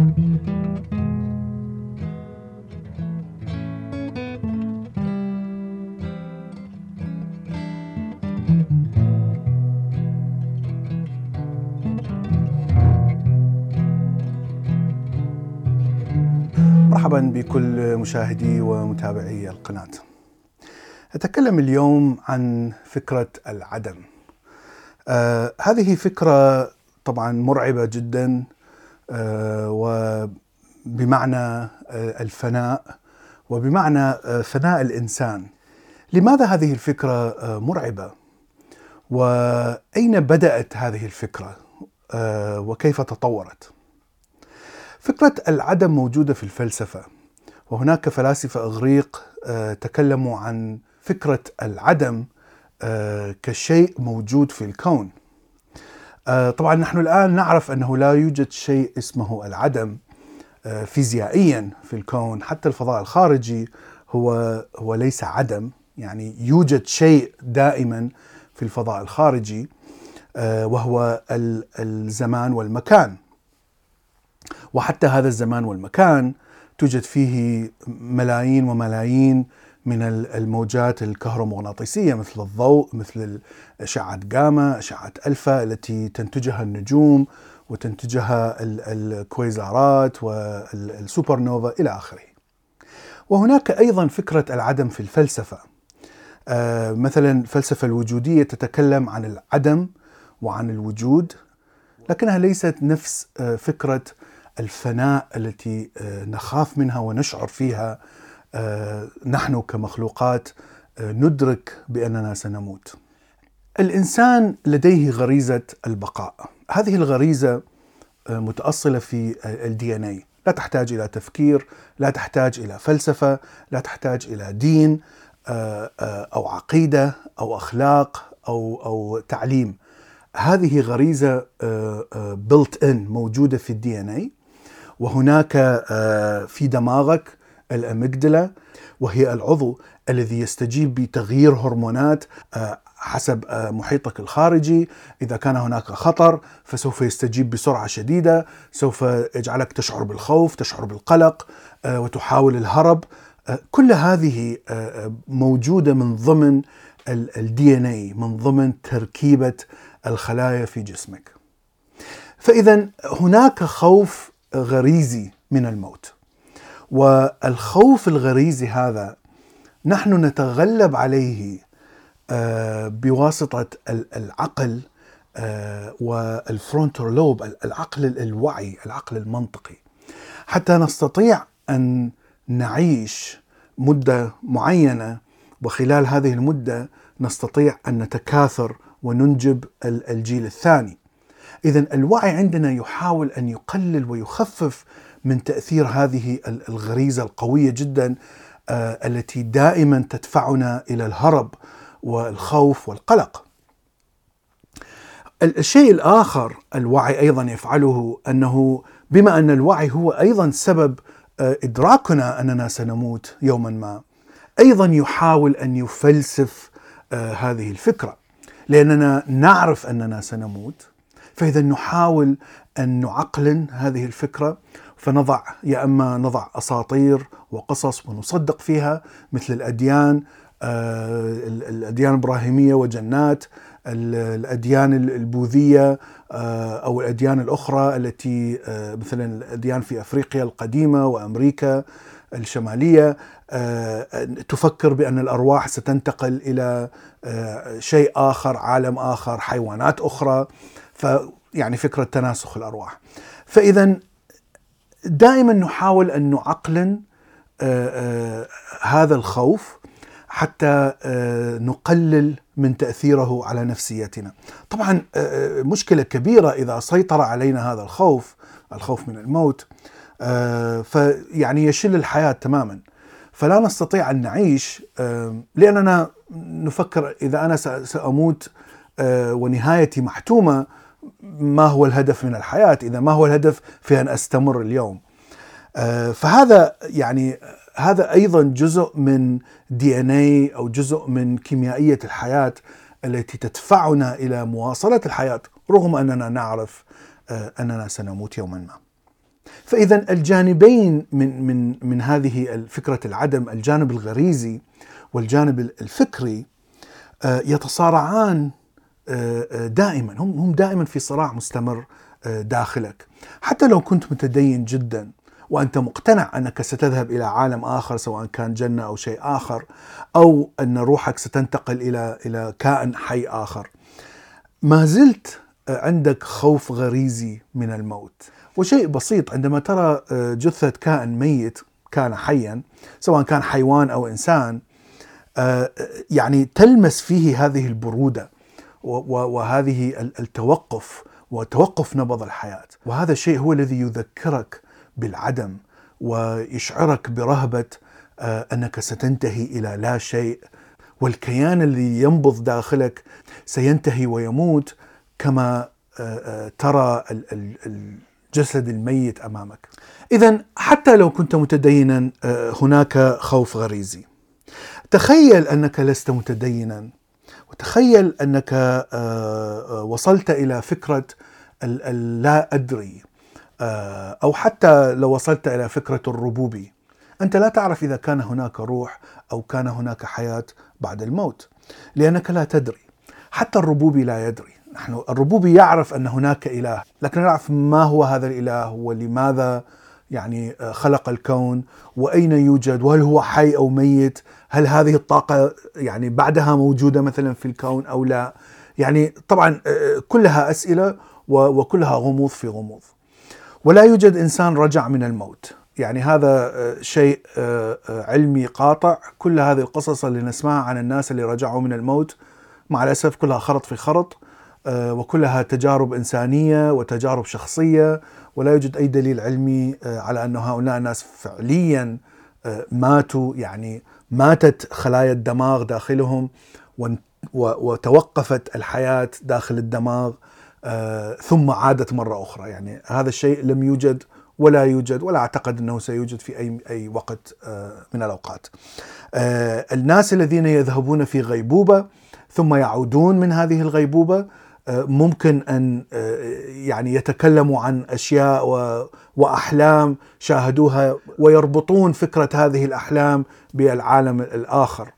مرحبا بكل مشاهدي ومتابعي القناة. أتكلم اليوم عن فكرة العدم. آه هذه فكرة طبعا مرعبة جدا وبمعنى آه الفناء وبمعنى آه فناء الإنسان. لماذا هذه الفكرة آه مرعبة؟ وأين بدأت هذه الفكرة؟ آه وكيف تطورت؟ فكرة العدم موجودة في الفلسفة وهناك فلاسفة إغريق تكلموا عن فكرة العدم كشيء موجود في الكون طبعا نحن الآن نعرف أنه لا يوجد شيء اسمه العدم فيزيائيا في الكون حتى الفضاء الخارجي هو هو ليس عدم يعني يوجد شيء دائما في الفضاء الخارجي وهو الزمان والمكان. وحتى هذا الزمان والمكان توجد فيه ملايين وملايين من الموجات الكهرومغناطيسية مثل الضوء مثل أشعة جاما أشعة ألفا التي تنتجها النجوم وتنتجها الكويزارات والسوبر نوفا إلى آخره. وهناك أيضا فكرة العدم في الفلسفة. مثلا الفلسفة الوجودية تتكلم عن العدم وعن الوجود لكنها ليست نفس فكرة الفناء التي نخاف منها ونشعر فيها نحن كمخلوقات ندرك بأننا سنموت. الإنسان لديه غريزة البقاء، هذه الغريزة متأصلة في الدي ان اي، لا تحتاج إلى تفكير، لا تحتاج إلى فلسفة، لا تحتاج إلى دين أو عقيدة أو أخلاق أو أو تعليم. هذه غريزة built in موجودة في ال DNA وهناك في دماغك ال amygdala وهي العضو الذي يستجيب بتغيير هرمونات حسب محيطك الخارجي. إذا كان هناك خطر فسوف يستجيب بسرعة شديدة سوف يجعلك تشعر بالخوف تشعر بالقلق وتحاول الهرب. كل هذه موجودة من ضمن ال DNA من ضمن تركيبة الخلايا في جسمك. فإذا هناك خوف غريزي من الموت. والخوف الغريزي هذا نحن نتغلب عليه بواسطة العقل والفرونتال لوب العقل الوعي العقل المنطقي. حتى نستطيع أن نعيش مدة معينة وخلال هذه المدة نستطيع أن نتكاثر وننجب الجيل الثاني. اذا الوعي عندنا يحاول أن يقلل ويخفف من تأثير هذه الغريزة القوية جدا التي دائما تدفعنا إلى الهرب والخوف والقلق. الشيء الآخر الوعي أيضا يفعله أنه بما أن الوعي هو أيضا سبب إدراكنا أننا سنموت يوما ما أيضا يحاول أن يفلسف هذه الفكرة لأننا نعرف أننا سنموت فإذا نحاول أن نعقلن هذه الفكرة فنضع يا أما نضع أساطير وقصص ونصدق فيها مثل الأديان الأديان الإبراهيمية وجنات الأديان البوذية أو الأديان الأخرى التي مثلا الأديان في أفريقيا القديمة وأمريكا الشمالية تفكر بأن الأرواح ستنتقل إلى شيء آخر عالم آخر حيوانات أخرى فيعني فكرة تناسخ الأرواح. فاذا دائما نحاول أن نعقلن هذا الخوف حتى نقلل من تأثيره على نفسيتنا. طبعا مشكلة كبيرة إذا سيطر علينا هذا الخوف، الخوف من الموت فيعني يشل الحياة تماما. فلا نستطيع أن نعيش لأننا نفكر إذا أنا سأموت ونهايتي محتومة ما هو الهدف من الحياة؟ إذا ما هو الهدف في أن أستمر اليوم. فهذا يعني هذا أيضا جزء من دي إن اي أو جزء من كيميائية الحياة التي تدفعنا إلى مواصلة الحياة رغم أننا نعرف أننا سنموت يوما ما. فاذا الجانبين من من من هذه فكره العدم الجانب الغريزي والجانب الفكري آه، يتصارعان آه، آه، دائما هم هم دائما في صراع مستمر داخلك. حتى لو كنت متدين جدا وأنت مقتنع أنك ستذهب إلى عالم آخر سواء كان جنة أو شيء آخر أو أن روحك ستنتقل إلى إلى كائن حي آخر ما زلت عندك خوف غريزي من الموت. وشيء بسيط عندما ترى جثة كائن ميت كان حيا سواء كان حيوان أو إنسان يعني تلمس فيه هذه البرودة. وهذه التوقف وتوقف نبض الحياة وهذا الشيء هو الذي يذكرك بالعدم ويشعرك برهبة آه، أنك ستنتهي إلى لا شيء والكيان الذي ينبض داخلك سينتهي ويموت كما آه، آه، ترى الجسد الميت أمامك. اذا حتى لو كنت متدينا هناك خوف غريزي. تخيل أنك لست متدينا وتخيل أنك وصلت إلى فكرة اللا أدري آه، أو حتى لو وصلت إلى فكرة الربوبي أنت لا تعرف إذا كان هناك روح أو كان هناك حياة بعد الموت لأنك لا تدري. حتى الربوبي لا يدري. نحن الربوبي يعرف أن هناك إله لكن يعرف ما هو هذا الإله ولماذا يعني آه، خلق الكون وأين يوجد؟ وهل هو حي أو ميت؟ هل هذه الطاقة يعني بعدها موجودة مثلا في الكون أو لا؟ يعني طبعا آه، كلها أسئلة وكلها غموض في غموض. ولا يوجد إنسان رجع من الموت. يعني هذا آه، شيء علمي قاطع. كل هذه القصص اللي نسمعها عن الناس اللي رجعوا من الموت مع الأسف كلها خرط في خرط. وكلها تجارب إنسانية وتجارب شخصية ولا يوجد أي دليل علمي على أن هؤلاء الناس فعليا ماتوا يعني ماتت خلايا الدماغ داخلهم وتوقفت الحياة داخل الدماغ آه، ثم عادت مرة أخرى. يعني هذا الشيء لم يوجد ولا يوجد ولا أعتقد أنه سيوجد في أي, أي وقت آه، من الأوقات. آه، الناس الذين يذهبون في غيبوبة ثم يعودون من هذه الغيبوبة ممكن أن يعني يتكلموا عن أشياء وأحلام شاهدوها ويربطون فكرة هذه الأحلام بالعالم الآخر.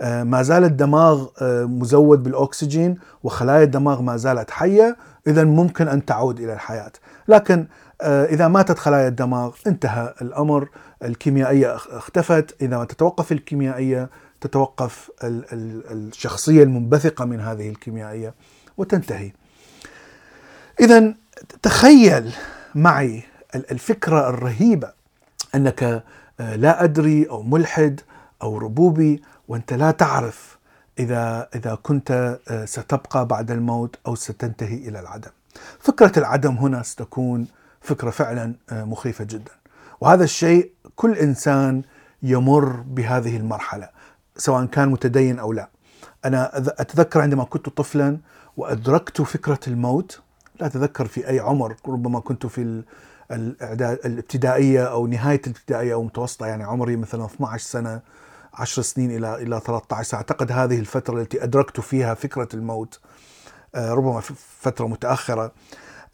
آه، ما زال الدماغ آه، مزود بالأكسجين وخلايا الدماغ ما زالت حية اذا ممكن أن تعود إلى الحياة. لكن آه، إذا ماتت خلايا الدماغ انتهى الأمر. الكيميائية اختفت. إذا ما تتوقف الكيميائية تتوقف الشخصية المنبثقة من هذه الكيميائية. وتنتهي اذا تخيل معي الفكرة الرهيبة أنك لا أدري أو ملحد أو ربوبي وأنت لا تعرف إذا إذا كنت آه، ستبقى بعد الموت أو ستنتهي إلى العدم. فكرة العدم هنا ستكون فكرة فعلا آه، مخيفة جدا. وهذا الشيء كل إنسان يمر بهذه المرحلة سواء كان متدين أو لا. أنا أتذكر عندما كنت طفلا وأدركت فكرة الموت لا أتذكر في أي عمر ربما كنت في الاعداد الابتدائية أو نهاية الابتدائية أو متوسطة يعني عمري مثلا 12 سنة عشر سنين إلى إلى 13 أعتقد هذه الفترة التي أدركت فيها فكرة الموت آه، ربما فترة متأخرة.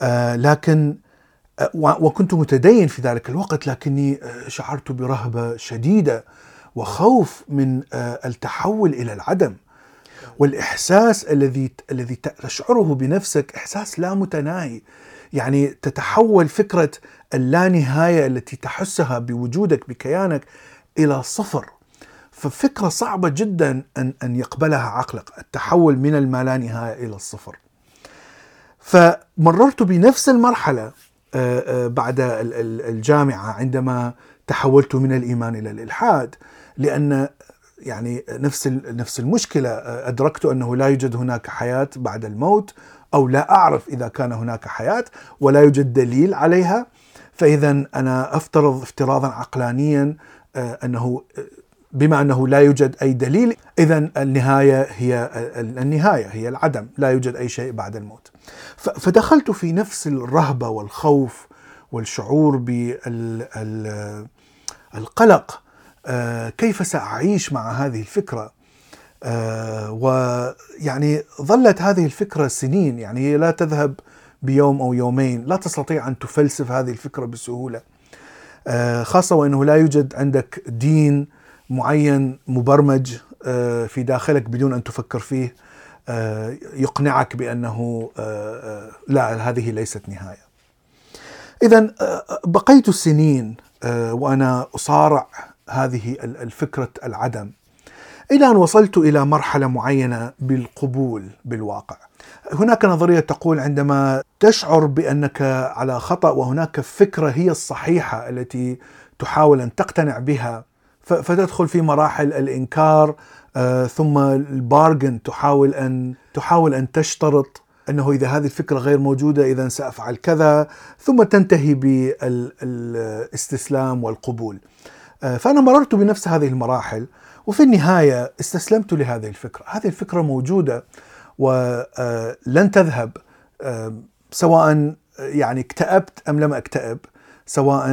آه، لكن آه، وكنت متدين في ذلك الوقت لكني شعرت برهبة شديدة وخوف من التحول إلى العدم. والإحساس الذي الذي تشعره بنفسك إحساس لا متناهي. يعني تتحول فكرة اللانهاية التي تحسها بوجودك بكيانك إلى صفر. ففكرة صعبة جدا أن أن يقبلها عقلك التحول من المالانهاية إلى الصفر. فمررت بنفس المرحلة آه، آه، بعد الجامعة عندما تحولت من الإيمان إلى الإلحاد لأن يعني نفس نفس المشكلة. آه، أدركت أنه لا يوجد هناك حياة بعد الموت أو لا أعرف إذا كان هناك حياة ولا يوجد دليل عليها. فإذا أنا أفترض افتراضا عقلانيا أنه بما أنه لا يوجد أي دليل اذا النهاية هي النهاية هي العدم لا يوجد أي شيء بعد الموت. فدخلت في نفس الرهبة والخوف والشعور بالقلق كيف سأعيش مع هذه الفكرة آه، ويعني ظلت هذه الفكرة سنين يعني لا تذهب بيوم أو يومين، لا تستطيع أن تفلسف هذه الفكرة بسهولة. آه، خاصة وإنه لا يوجد عندك دين معين مبرمج آه، في داخلك بدون أن تفكر فيه آه، يقنعك بأنه لا هذه ليست نهاية. اذا بقيت سنين وأنا أصارع هذه الفكرة العدم إلى أن وصلت إلى مرحلة معينة بالقبول بالواقع. هناك نظرية تقول عندما تشعر بأنك على خطأ وهناك فكرة هي الصحيحة التي تحاول أن تقتنع بها فتدخل في مراحل الإنكار آه، ثم البارجن تحاول ان تحاول أن تشترط أنه إذا هذه الفكرة غير موجودة إذا سأفعل كذا ثم تنتهي بالاستسلام والقبول. آه، فأنا مررت بنفس هذه المراحل وفي النهاية استسلمت لهذه الفكرة، هذه الفكرة موجودة ولن آه، تذهب آه، سواء يعني اكتئبت أم لم اكتئب، سواء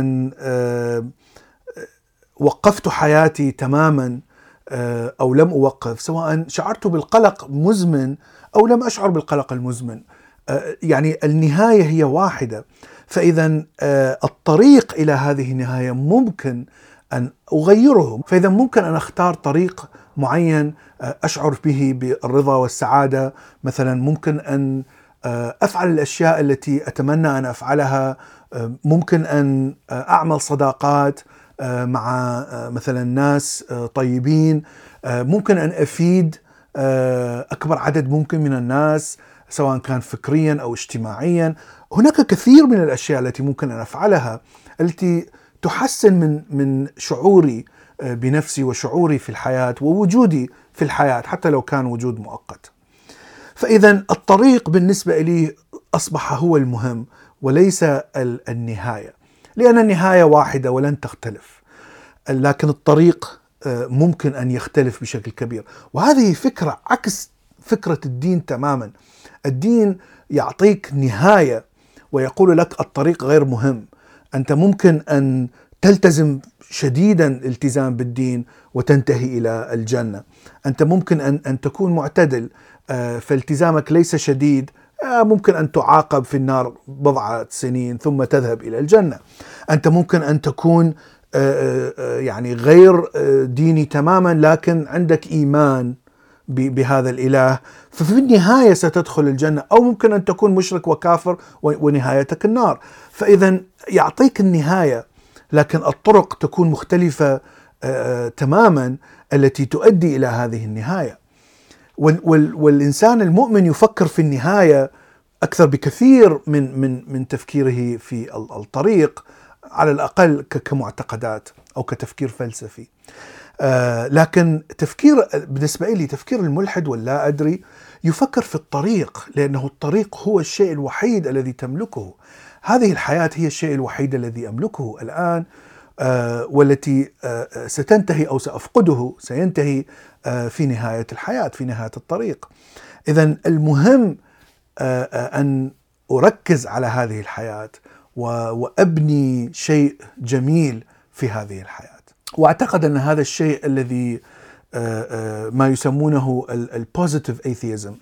وقفت حياتي تماما أو لم أوقف، سواء شعرت بالقلق مزمن أو لم أشعر بالقلق المزمن. يعني النهاية هي واحدة، فاذا الطريق إلى هذه النهاية ممكن أن اغيره فإذا ممكن أن أختار طريق معين آه، أشعر به بالرضا والسعادة. مثلا ممكن أن آه، أفعل الأشياء التي أتمنى أن أفعلها. آه، ممكن أن أعمل صداقات مع مثلا ناس طيبين. ممكن أن أفيد أكبر عدد ممكن من الناس سواء كان فكريا أو اجتماعيا. هناك كثير من الأشياء التي ممكن أن أفعلها التي تحسن من من شعوري آه، بنفسي وشعوري في الحياة ووجودي في الحياة حتى لو كان وجود مؤقت. فإذا الطريق بالنسبة لي أصبح هو المهم وليس النهاية. لأن النهاية واحدة ولن تختلف. لكن الطريق آه، ممكن أن يختلف بشكل كبير، وهذه فكرة عكس فكرة الدين تماما. الدين يعطيك نهاية ويقول لك الطريق غير مهم. أنت ممكن أن تلتزم شديدا التزام بالدين وتنتهي إلى الجنة. أنت ممكن ان أن تكون معتدل آه، فالتزامك ليس شديد آه، ممكن أن تعاقب في النار بضعة سنين ثم تذهب إلى الجنة. أنت ممكن أن تكون آه، يعني غير ديني تماما لكن عندك إيمان بهذا الإله. ففي النهاية ستدخل الجنة أو ممكن أن تكون مشرك وكافر ونهايتك النار. فاذا يعطيك النهاية لكن الطرق تكون مختلفة آه، تماما التي تؤدي إلى هذه النهاية. والإنسان المؤمن يفكر في النهاية أكثر بكثير من من من تفكيره في الطريق على الأقل كمعتقدات أو كتفكير فلسفي. آه لكن تفكير بالنسبة لي تفكير الملحد واللا أدري يفكر في الطريق لأنه الطريق هو الشيء الوحيد الذي تملكه. هذه الحياة هي الشيء الوحيد الذي أملكه الآن آه والتي آه ستنتهي أو سأفقده سينتهي آه في نهاية الحياة في نهاية الطريق. اذا المهم آه، آه، أن أركز على هذه الحياة وأبني شيء جميل في هذه الحياة. واعتقد أن هذا الشيء الذي آه، آه، ما يسمونه ال positive atheism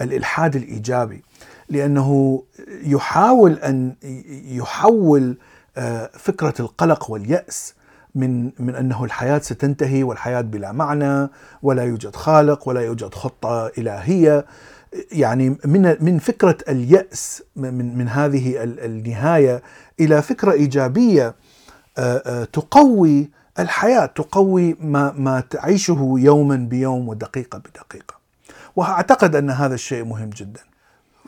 الإلحاد الإيجابي. لأنه يحاول أن يحول آه، فكرة القلق واليأس من من أنه الحياة ستنتهي والحياة بلا معنى ولا يوجد خالق ولا يوجد خطة إلهية. يعني من من فكرة اليأس من من هذه النهاية إلى فكرة إيجابية تقوي الحياة تقوي ما, ما تعيشه يوما بيوم ودقيقة بدقيقة. وأعتقد أن هذا الشيء مهم جدا.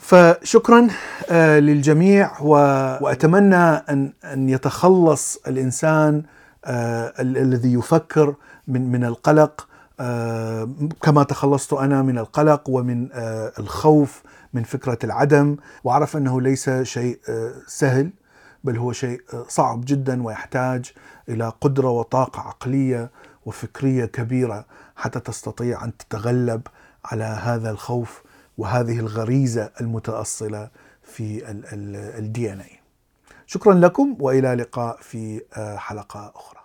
فشكرا آه، للجميع وأتمنى أن, أن يتخلص الإنسان آه، الذي يفكر من, من القلق آه، كما تخلصت أنا من القلق ومن الخوف من فكرة العدم. وأعرف أنه ليس شيء سهل. بل هو شيء صعب جدا ويحتاج إلى قدرة وطاقة عقلية وفكرية كبيرة حتى تستطيع أن تتغلب على هذا الخوف وهذه الغريزة المتأصلة في الدي ان اي. شكرا لكم وإلى لقاء في حلقة أخرى.